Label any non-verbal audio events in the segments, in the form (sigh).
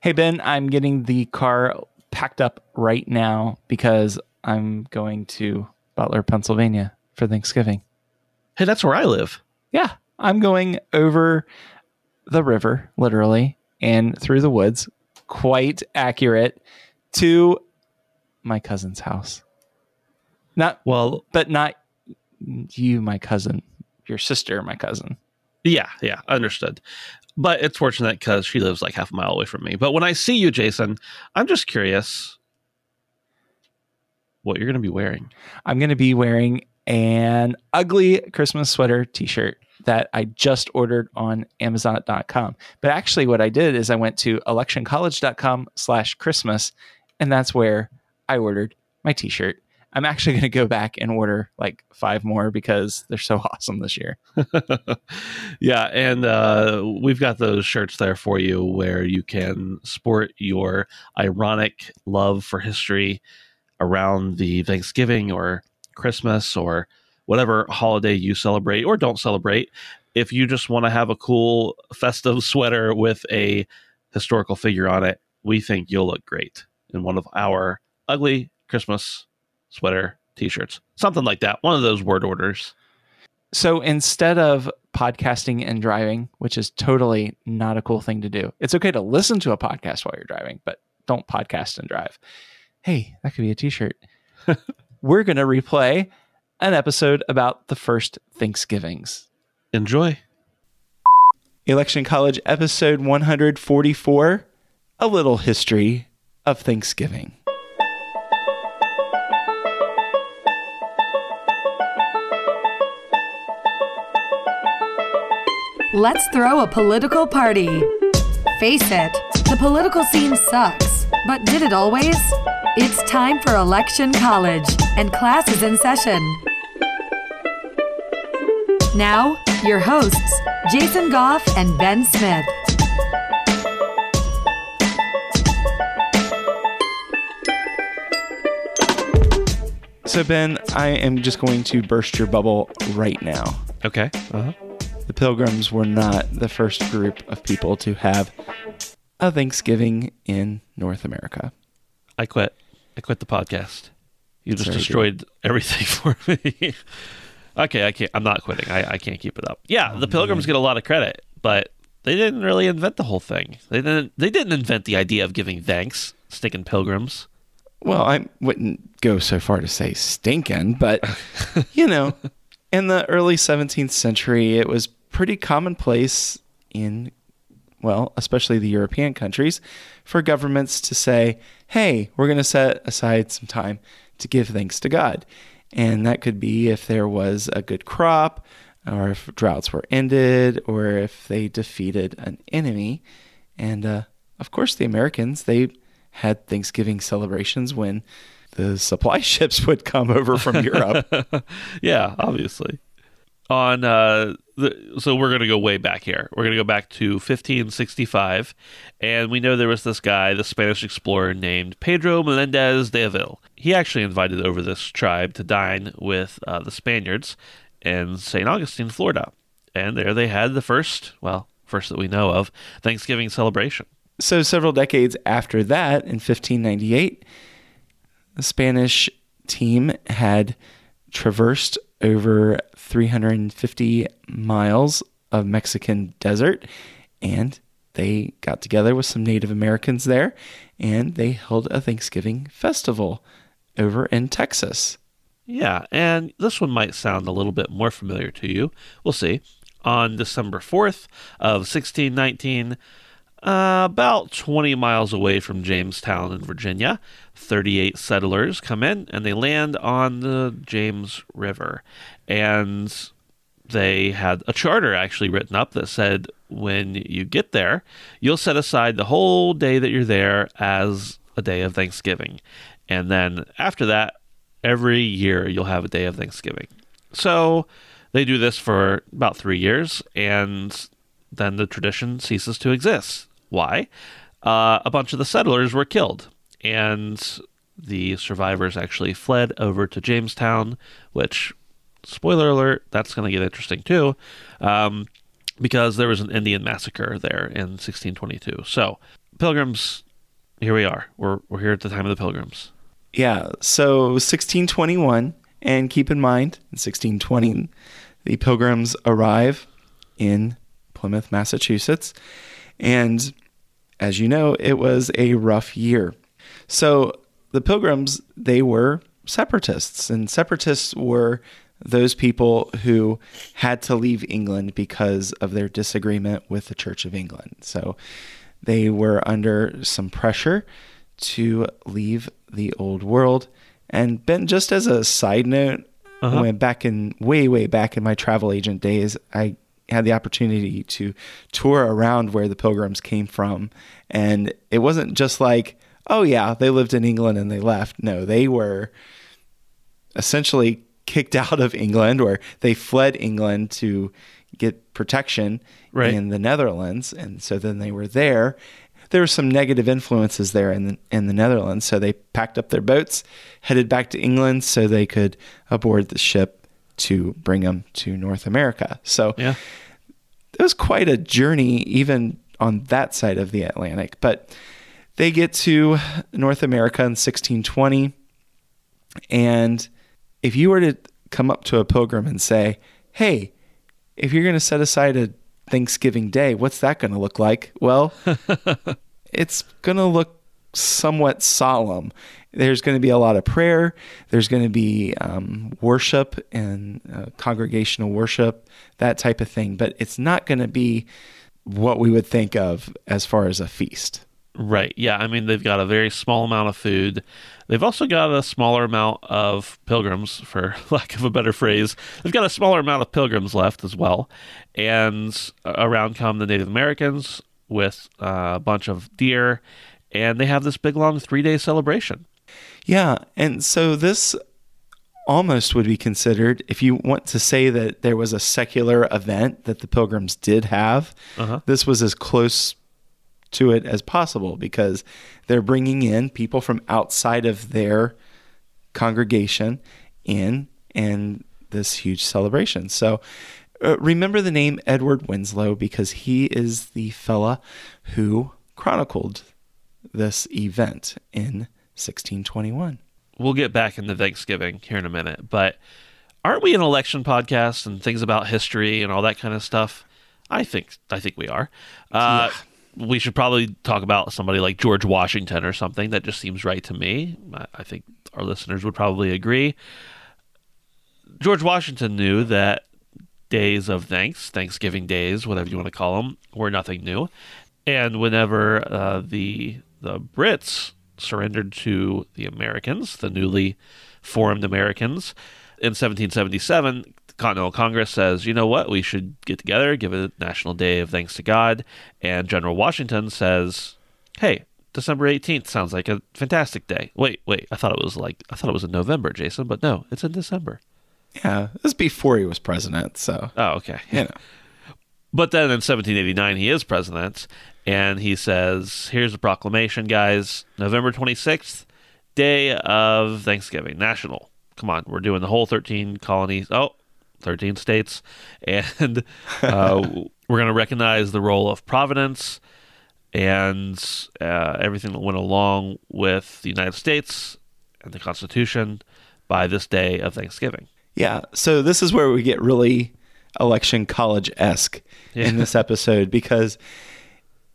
Hey, Ben, I'm getting the car packed up right now because I'm going to Butler, Pennsylvania for Thanksgiving. Hey, that's where I live. Yeah, I'm going over the river, literally, and through the woods, quite accurate, to my cousin's house. Not Well, but not you, my cousin, your sister, my cousin. yeah, yeah, understood. But it's fortunate because she lives like half a mile away from me. But when I see you, Jason, I'm just curious what you're going to be wearing. I'm going to be wearing an ugly Christmas sweater t-shirt that I just ordered on Amazon.com. But actually, what I did is I went to electioncollege.com slash Christmas, and that's where I ordered my t-shirt. I'm actually going to go back and order like five more because they're so (laughs) awesome this year. (laughs) yeah, and uh, we've got those shirts there for you where you can sport your ironic love for history around the Thanksgiving or Christmas or whatever holiday you celebrate or don't celebrate. If you just want to have a cool festive sweater with a historical figure on it, we think you'll look great in one of our ugly Christmas sweater t-shirts. Something like that. One of those word orders. So instead of podcasting and driving, which is totally not a cool thing to do, it's okay to listen to a podcast while you're driving, but don't podcast and drive. Hey, that could be a t shirt. (laughs) We're going to replay an episode about the first Thanksgivings. Enjoy. Election College, episode 144 A Little History of Thanksgiving. Let's throw a political party. Face it, the political scene sucks. But did it always? It's time for Election College, and class is in session. Now, your hosts, Jason Goff and Ben Smith. So, Ben, I am just going to burst your bubble right now. Okay. Uh-huh. Pilgrims were not the first group of people to have a Thanksgiving in North America. I quit. I quit the podcast. You just Very good. destroyed everything (laughs) for me. okay, I can't. I'm not quitting. I, I can't keep it up. Yeah, the mm-hmm. Pilgrims get a lot of credit, but they didn't really invent the whole thing. They didn't. They didn't invent the idea of giving thanks. Stinking pilgrims. Well, I wouldn't go so far to say stinking, but (laughs) you know, in the early 17th century, it was pretty commonplace in, well, especially the European countries, for governments to say, hey, we're going to set aside some time to give thanks to God. And that could be if there was a good crop, or if droughts were ended, or if they defeated an enemy. And uh, of course, the Americans, they had Thanksgiving celebrations when the supply (laughs) ships would come over from Europe. (laughs) yeah, obviously. On uh, the, so we're gonna go way back here. We're gonna go back to 1565, and we know there was this guy, the Spanish explorer named Pedro Melendez de Avil. He actually invited over this tribe to dine with uh, the Spaniards in St. Augustine, Florida, and there they had the first, well, first that we know of, Thanksgiving celebration. so, several decades after that, in 1598, the Spanish team had traversed over 350 miles of Mexican desert and they got together with some Native Americans there and they held a Thanksgiving festival over in Texas. Yeah, and this one might sound a little bit more familiar to you. We'll see. On December 4th of 1619, uh, about 20 miles away from Jamestown in Virginia, 38 settlers come in and they land on the James River. And they had a charter actually written up that said when you get there, you'll set aside the whole day that you're there as a day of Thanksgiving. And then after that, every year you'll have a day of Thanksgiving. So they do this for about three years, and then the tradition ceases to exist. Why? Uh, a bunch of the settlers were killed, and the survivors actually fled over to Jamestown, which, spoiler alert, that's going to get interesting too, um, because there was an Indian massacre there in 1622. So, pilgrims, here we are. We're, we're here at the time of the pilgrims. Yeah. So 1621, and keep in mind, in 1620, the Pilgrims arrive in Plymouth, Massachusetts, and as you know, it was a rough year. So the Pilgrims, they were separatists, and separatists were those people who had to leave England because of their disagreement with the Church of England. So they were under some pressure to leave the old world. And Ben, just as a side note, Uh-huh. when back in way, way back in my travel agent days, I had the opportunity to tour around where the pilgrims came from. And it wasn't just like, oh, yeah, they lived in England and they left. No, they were essentially kicked (laughs) out of England or they fled England to get protection Right. in the Netherlands. And so then they were there. There were some negative influences there in the, in the Netherlands. So they packed up their boats, headed back to England so they could aboard the ship to bring them to North America. So Yeah. it was quite a journey, even on that side of the Atlantic. But they get to North America in 1620. And if you were to come up to a pilgrim and say, hey, if you're going to set aside a Thanksgiving day, what's that going to look like? Well, (laughs) it's going to look somewhat solemn. There's going to be a lot of prayer. There's going to be um, worship and uh, congregational worship, that type of thing. But it's not going to be what we would think of as far as a feast. Right. Yeah. I mean, they've got a very small amount of food. They've also got a smaller amount of pilgrims, for (laughs) lack of a better phrase. They've got a smaller amount of pilgrims left as well. And around come the Native Americans with uh, a bunch of deer. And they have this big, long three day celebration. Yeah. And so this almost would be considered, if you want to say that there was a secular event that the pilgrims did have, Uh-huh. this was as close to it as possible because they're bringing in people from outside of their congregation in and this huge celebration. So uh, remember the name Edward Winslow because he is the fella who chronicled this event in 1621. We'll get back into Thanksgiving here in a minute. But aren't we an election podcast and things about history and all that kind of stuff? I think I think we are. Uh, We should probably talk about somebody like George Washington or something. That just seems right to me. I, I think our listeners would probably agree. George Washington knew that days of thanks, Thanksgiving days, whatever you want to call them, were nothing new. And whenever uh, the the Brits surrendered to the Americans, the newly formed Americans, in 1777, the Continental Congress says, you know what, we should get together, give a national day of thanks to God. And General Washington says, hey, December 18th sounds like a fantastic day. Wait, wait, I thought it was like, I thought it was in November, Jason, but no, it's in December. Yeah, this is before he was president, so Oh, okay. you know. But then in 1789, he is president, and he says, Here's a proclamation, guys. November 26th, day of Thanksgiving, national. Come on, we're doing the whole 13 colonies. Oh, 13 states. And uh, (laughs) we're going to recognize the role of Providence and uh, everything that went along with the United States and the Constitution by this day of Thanksgiving. Yeah, so this is where we get really election college esque in this episode because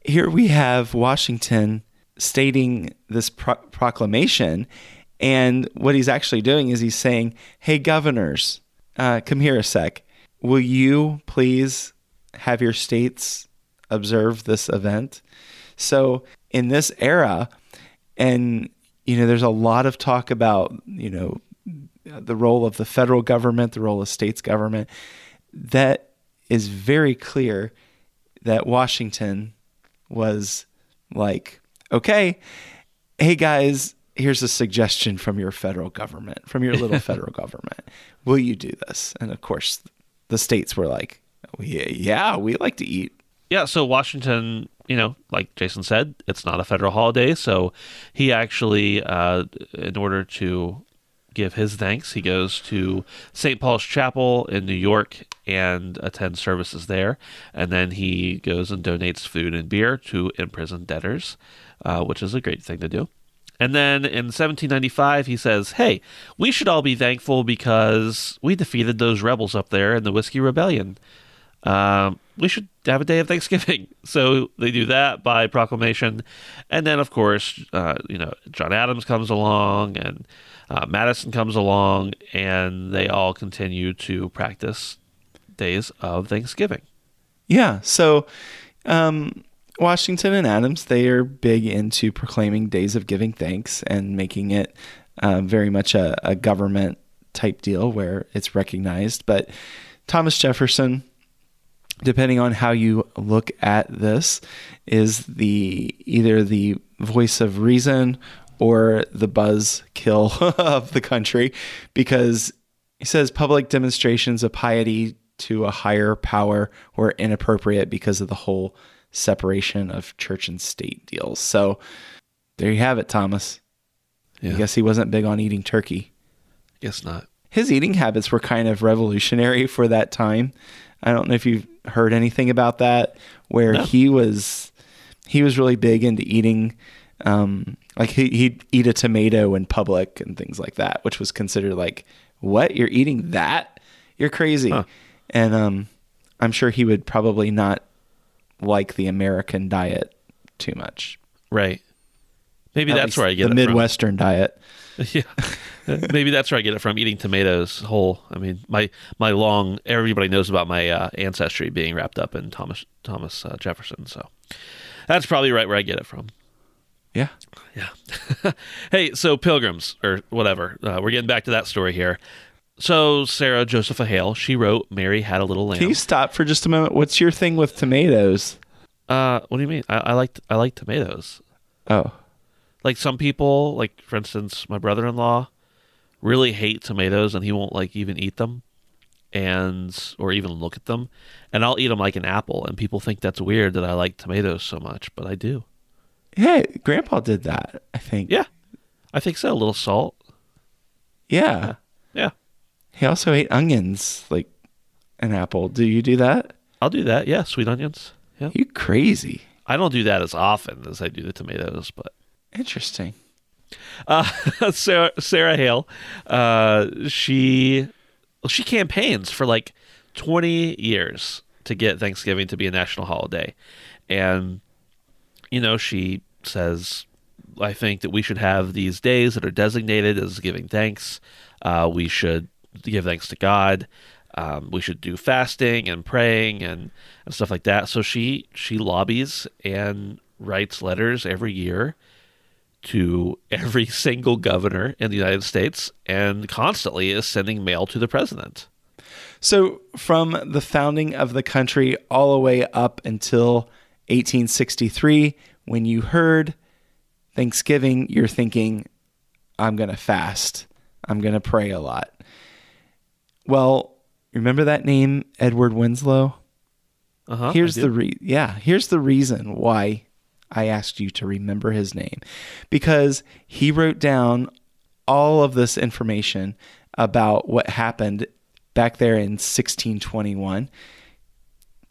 here we have Washington stating this pro- proclamation, and what he's actually doing is he's saying, "Hey, governors, uh, come here a sec. Will you please have your states observe this event?" So in this era, and you know, there's a lot of talk about you know the role of the federal government, the role of states government. That is very clear that Washington was like, okay, hey guys, here's a suggestion from your federal government, from your little (laughs) federal government. Will you do this? And of course, the states were like, yeah, yeah, we like to eat. Yeah, so Washington, you know, like Jason said, it's not a federal holiday, so he actually, uh, in order to give his thanks, he goes to St. Paul's Chapel in New York and attends services there, and then he goes and donates food and beer to imprisoned debtors, uh, which is a great thing to do. And then in 1795, he says, Hey, we should all be thankful because we defeated those rebels up there in the Whiskey Rebellion. Um, we should have a day of Thanksgiving. (laughs) So they do that by proclamation. And then, of course, uh, you know, John Adams comes along and uh, Madison comes along, and they all continue to practice days of Thanksgiving. Yeah. So um, Washington and Adams, they are big into proclaiming days of giving thanks and making it uh, very much a, a government type deal where it's recognized. But Thomas Jefferson, depending on how you look at this, is the either the voice of reason or the buzz kill (laughs) of the country because he says public demonstrations of piety to a higher power were inappropriate because of the whole separation of church and state deals. So there you have it, Thomas. Yeah. I guess he wasn't big on eating turkey. Guess not. His eating habits were kind of revolutionary for that time. I don't know if you've heard anything about that, where No. he was he was really big into eating um, like he, he'd eat a tomato in public and things like that, which was considered like, what? You're eating that? You're crazy. Huh. And um, I'm sure he would probably not like the American diet too much. Right. Maybe At that's where I get it from. the Midwestern diet. (laughs) yeah. Maybe that's where I get it from eating tomatoes whole. I mean, my my long everybody knows about my uh, ancestry being wrapped up in Thomas Thomas uh, Jefferson, so that's probably right where I get it from. Yeah. Yeah. (laughs) hey, so pilgrims or whatever. Uh, we're getting back to that story here. So Sarah Josepha Hale, she wrote "Mary Had a Little Lamb." Can you stop for just a moment? What's your thing with tomatoes? Uh, what do you mean? I, I like I like tomatoes. Oh, Like some people, like for instance, my brother-in-law, really hate tomatoes, and he won't like even eat them, and or even look at them. And I'll eat them like an apple, and people think that's weird that I like tomatoes so much, but I do. yeah. Grandpa did that. I think. Yeah, I think so. A little salt. Yeah. Yeah, He also ate onions like an apple. Do you do that? I'll do that. Yeah, sweet onions. Yeah, You crazy. I don't do that as often as I do the tomatoes, but Interesting. uh, (laughs) Sarah, Sarah Hale, uh, she she campaigns for like 20 years to get Thanksgiving to be a national holiday, and you know she says, I think that we should have these days that are designated as giving thanks. Uh, we should give thanks to God. Um, we should do fasting and praying and, and stuff like that. So she she lobbies and writes letters every year to every (laughs) single governor in the United States and constantly is sending mail to the president. So, from the founding of the country all the way up until 1863, when you heard Thanksgiving, you're thinking, I'm going to fast. I'm going to pray a lot. Well, remember that name, Edward Winslow? Uh-huh, here's the re- yeah, here's the reason why I asked you to remember his name. Because he wrote down all of this information about what happened back there in 1621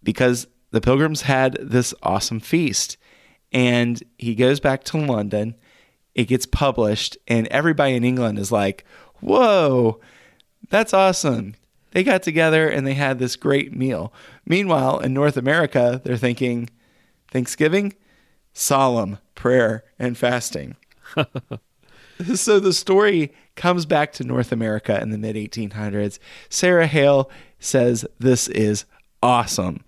because the pilgrims had this awesome feast and he goes back to London. It gets published and everybody in England is like whoa that's awesome. They got together and they had this great meal. Meanwhile in North America they're thinking Thanksgiving solemn prayer and fasting (laughs) so the story comes back to North America in the mid 1800s. Sarah Hale says this is awesome.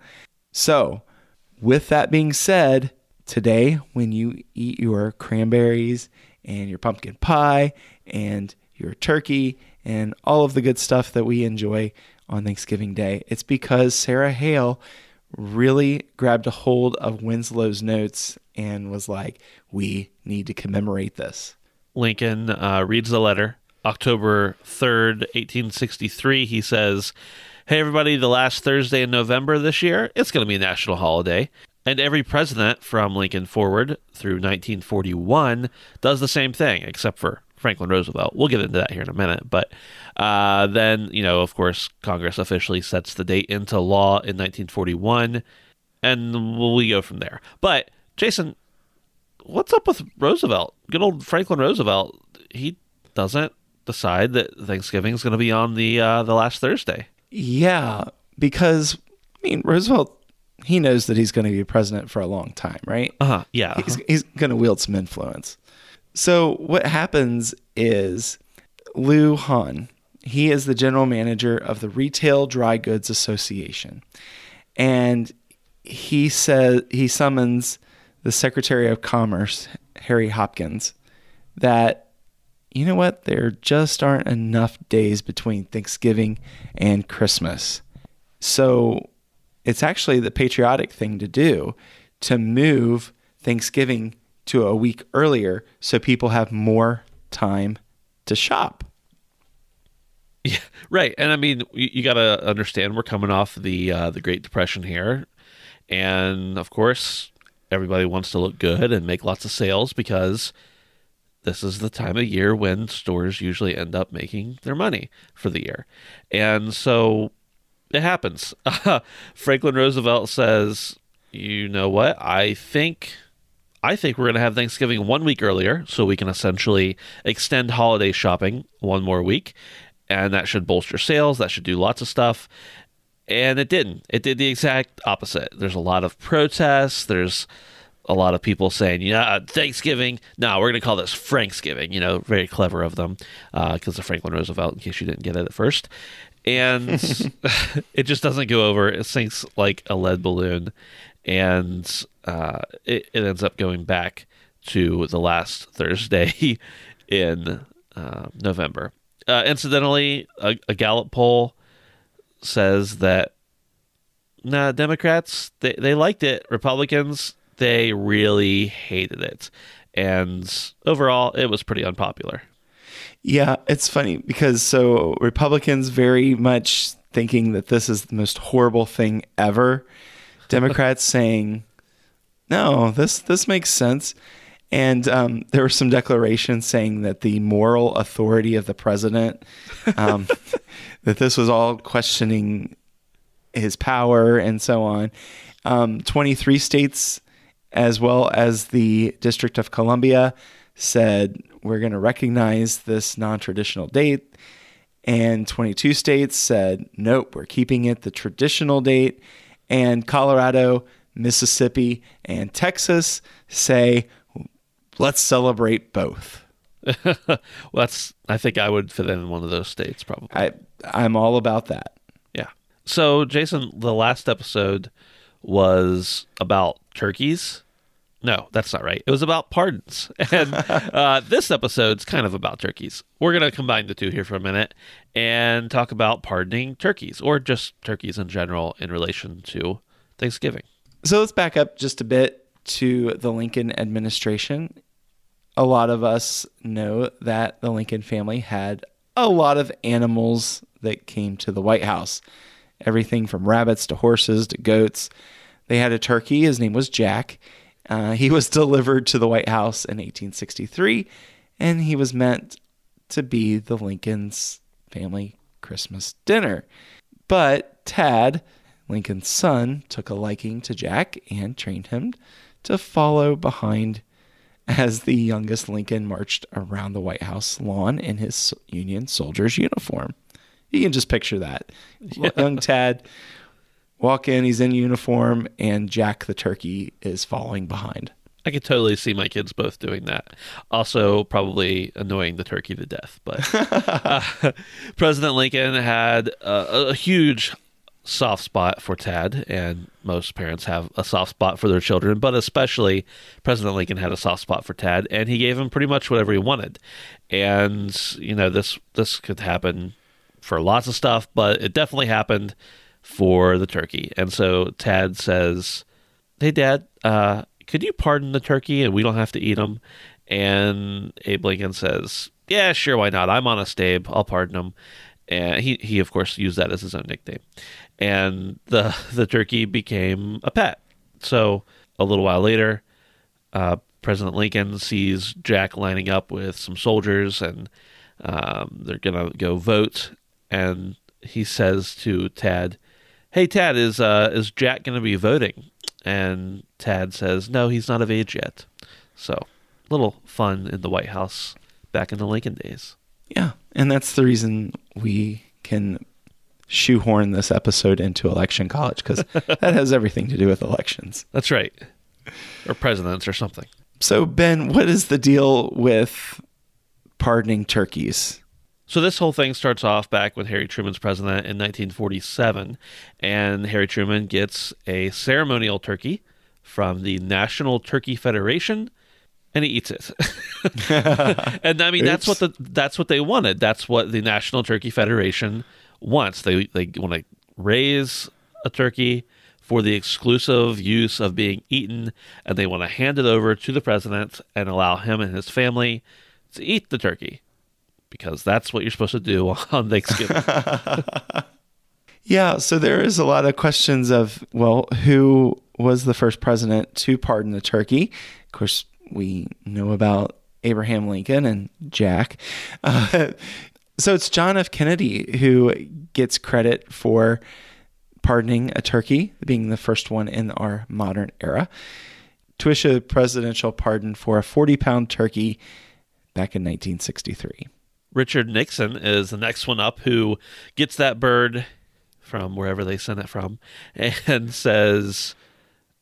So, with that being said, today when you eat your cranberries and your pumpkin pie and your turkey and all of the good stuff that we enjoy on Thanksgiving Day. It's because Sarah Hale really grabbed a hold of Winslow's notes and was like, we need to commemorate this. Lincoln uh, reads the letter. October 3rd, 1863, he says, Hey, everybody, the last Thursday in November this year, it's going to be a national holiday. And every president from Lincoln forward through 1941 does the same thing, except for Franklin Roosevelt. We'll get into that here in a minute. But uh, then, you know, of course, Congress officially sets the date into law in 1941, and we go from there. But, Jason, what's up with Roosevelt? Good old Franklin Roosevelt. He doesn't decide that Thanksgiving is going to be on the uh, the last Thursday. Yeah, because I mean Roosevelt, he knows that he's going to be president for a long time, right? Uh huh. Yeah. uh-huh. He's, he's going to wield some influence. So what happens is Lew Hahn, he is the general manager of the Retail Dry Goods Association, and he says he summons the Secretary of Commerce, Harry Hopkins, that you know what? There just aren't enough days between Thanksgiving and Christmas. So it's actually the patriotic thing to do to move Thanksgiving to a week earlier so people have more time to shop. (laughs) Yeah, right. And I mean, you, you got to understand we're coming off the uh, the Great Depression here, and of course, everybody wants to look good and make lots of sales because this is the time of year when stores usually end up making their money for the year. And so it happens. (laughs) Franklin Roosevelt says, "You know what? I think I think we're going to have Thanksgiving one week earlier so we can essentially extend holiday shopping one more week and that should bolster sales, that should do lots of stuff." And it didn't. It did the exact opposite. There's a lot of protests, there's a lot of people saying, yeah, Thanksgiving. No, we're going to call this Franksgiving. You know, very clever of them because uh, of Franklin Roosevelt, in case you didn't get it at first. And (laughs) (laughs) it just doesn't go over. It sinks like a lead balloon. And uh, it, it, ends up going back to the last Thursday (laughs) in uh, November. Uh, incidentally, a, a Gallup poll says that nah, Democrats, they, they liked it. Republicans, they really hated it. And overall, it was pretty unpopular. Yeah, it's funny because so Republicans very much thinking that this is the most horrible thing ever. (laughs) Democrats saying, "No, this this makes sense." And um, there were some declarations saying that the moral authority of the president, um, (laughs) that this was all questioning his power and so on. Um, 23 states as well as the District of Columbia, said we're going to recognize this non traditional date. And 22 states said, nope, we're keeping it the traditional date. And Colorado, Mississippi, and Texas say, let's celebrate both. (laughs) well, that's, I think I would fit in one of those states probably. I, I'm all about that. Yeah. So, Jason, the last episode was about turkeys no, that's not right. It was about pardons. (laughs) And uh, this episode's kind of about turkeys. We're going to combine the two here for a minute and talk about pardoning turkeys or just turkeys in general in relation to Thanksgiving. So let's back up just a bit to the Lincoln administration. A lot of us know that the Lincoln family had a lot of animals that came to the White House everything from rabbits to horses to goats. They had a turkey, his name was Jack uh, he was (laughs) delivered to the White House in 1863, and he was meant to be the Lincoln's family Christmas dinner. But Tad, Lincoln's son, took a liking to Jack and trained him to follow behind as the youngest Lincoln marched around the White House lawn in his Union soldier's uniform. You can just picture that. Yeah. Young Tad Walk in, he's in uniform, and Jack the turkey is following behind. I could totally see my kids both doing that. Also, probably annoying the turkey to death. But (laughs) uh, (laughs) President Lincoln had a, a huge soft spot for Tad, and most parents have a soft spot for their children, but especially President Lincoln had a soft spot for Tad, and he gave him pretty much whatever he wanted. And you know this this could happen for lots of stuff, but it definitely happened for the turkey. And so Tad says, "Hey, Dad, uh, could you pardon the turkey and we don't have to eat them?" And Abe Lincoln says, "Yeah, sure, why not? I'm honest, Abe. I'll pardon him." And he, he of course used that as his own nickname. And the (laughs) the turkey became a pet. So a little while later, uh, President Lincoln sees Jack lining up with some soldiers, and um, they're gonna go vote. And he says to Tad, "Hey, Tad, is uh, is Jack gonna be voting?" And Tad says, "No, he's not of age yet." So, little fun in the White House back in the Lincoln days. Yeah, and that's the reason we can shoehorn this episode into election college because (laughs) that has everything to do with elections. That's right, or presidents or something. So, Ben, what is the deal with pardoning turkeys? So this whole thing starts off back when Harry Truman's president in 1947, and Harry Truman gets a ceremonial turkey from the National Turkey Federation, and he eats it. (laughs) and I mean that's what the that's what they wanted. That's what the National Turkey Federation wants. They they want to raise a turkey for the exclusive use of being eaten, and they want to hand it over to the president and allow him and his family to eat the turkey because that's what you're supposed to do (laughs) on Thanksgiving. (laughs) Yeah, so there is a lot of questions of, well, who was the first president to pardon the turkey? Of course, we know about Abraham Lincoln and Jack. Uh, (laughs) so it's John F. Kennedy who gets credit for pardoning a turkey, being the first one in our modern era, to issue a presidential pardon for a 40 pound turkey back in 1963. Richard Nixon is the next one up who gets that bird from wherever they sent it from and (laughs) says,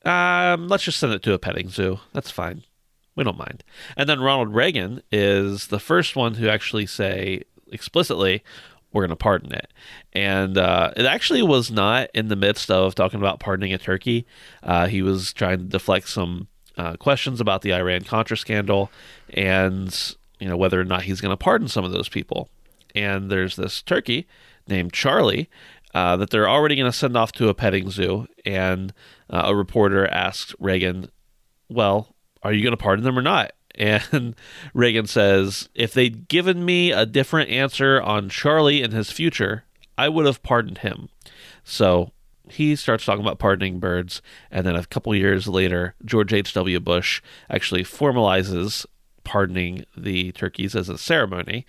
um, let's just send it to a petting zoo. That's fine. We don't mind. And then Ronald Reagan is the first one to actually say explicitly, we're going to pardon it. And uh, it actually was not in the midst of talking about pardoning a turkey. Uh, he was trying to deflect some uh, questions about the Iran Contra scandal and you know whether or not he's going to pardon some of those people. And there's this turkey named Charlie uh, that they're already going to send off to a petting zoo. And uh, a reporter asks Reagan, "Well, are you going to pardon them or not?" (laughs) And Reagan says, "If they'd given me a different answer on Charlie and his future, I would have pardoned him." So he starts talking about pardoning birds, and then a couple years later, George H.W. Bush actually formalizes pardoning the turkeys as a ceremony,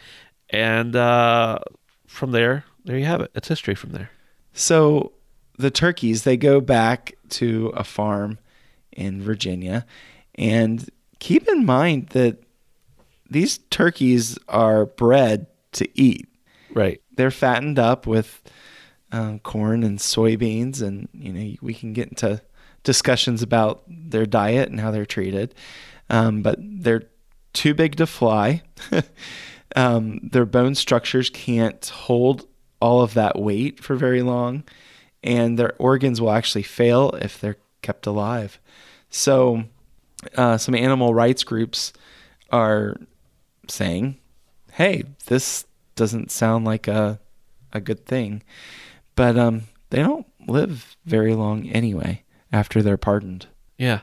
and uh, from there, there you have it. It's history from there. So the turkeys, they go back to a farm in Virginia. And keep in mind that these turkeys are bred to eat. Right. They're fattened up with um, corn and soybeans. And, you know, we can get into discussions about their diet and how they're treated. Um, but they're too big to fly. (laughs) um, their bone structures can't hold all of that weight for very long, and their organs will actually fail if they're kept alive. So, uh, some animal rights groups are saying, "Hey, this doesn't sound like a a good thing," but um, they don't live very long anyway after they're pardoned. Yeah.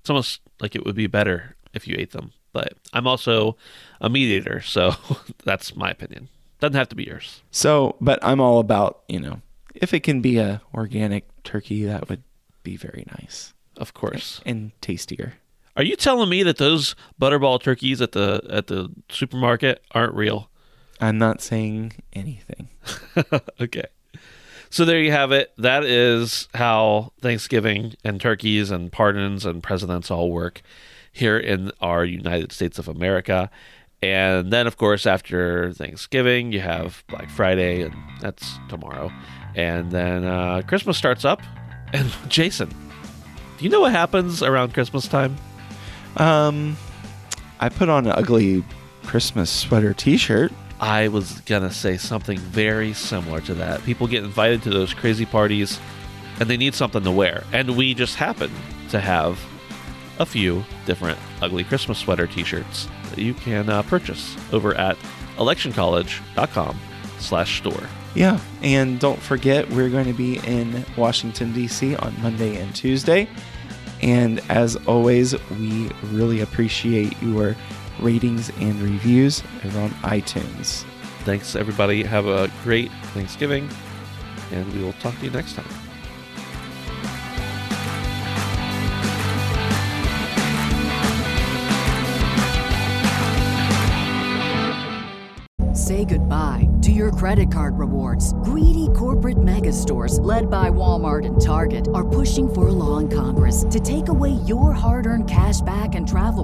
It's almost like it would be better if you ate them. But I'm also a meat eater, so (laughs) that's my opinion. Doesn't have to be yours. So, but I'm all about, you know, if it can be a organic turkey, that would be very nice Of course. and tastier. Are you telling me that those butterball turkeys at the at the supermarket aren't real? I'm not saying anything. (laughs) okay. So there you have it. That is how Thanksgiving and turkeys and pardons and presidents all work here in our United States of America. And then, of course, after Thanksgiving, you have Black Friday, and that's tomorrow. And then uh, Christmas starts up. And (laughs) Jason, do you know what happens around Christmas time? Um, I put on an ugly Christmas sweater T-shirt. I was gonna say something very similar to that. People get invited to those crazy parties and they need something to wear. And we just happen to have a few different ugly Christmas sweater t shirts that you can uh, purchase over at electioncollege.com slash store. Yeah, and don't forget, we're going to be in Washington, D.C. on Monday and Tuesday. And as always, we really appreciate your ratings and reviews over on iTunes. Thanks, everybody. Have a great Thanksgiving, and we will talk to you next time. Say goodbye to your credit card rewards. Greedy corporate mega stores, led by Walmart and Target, are pushing for a law in Congress to take away your hard earned cash back and travel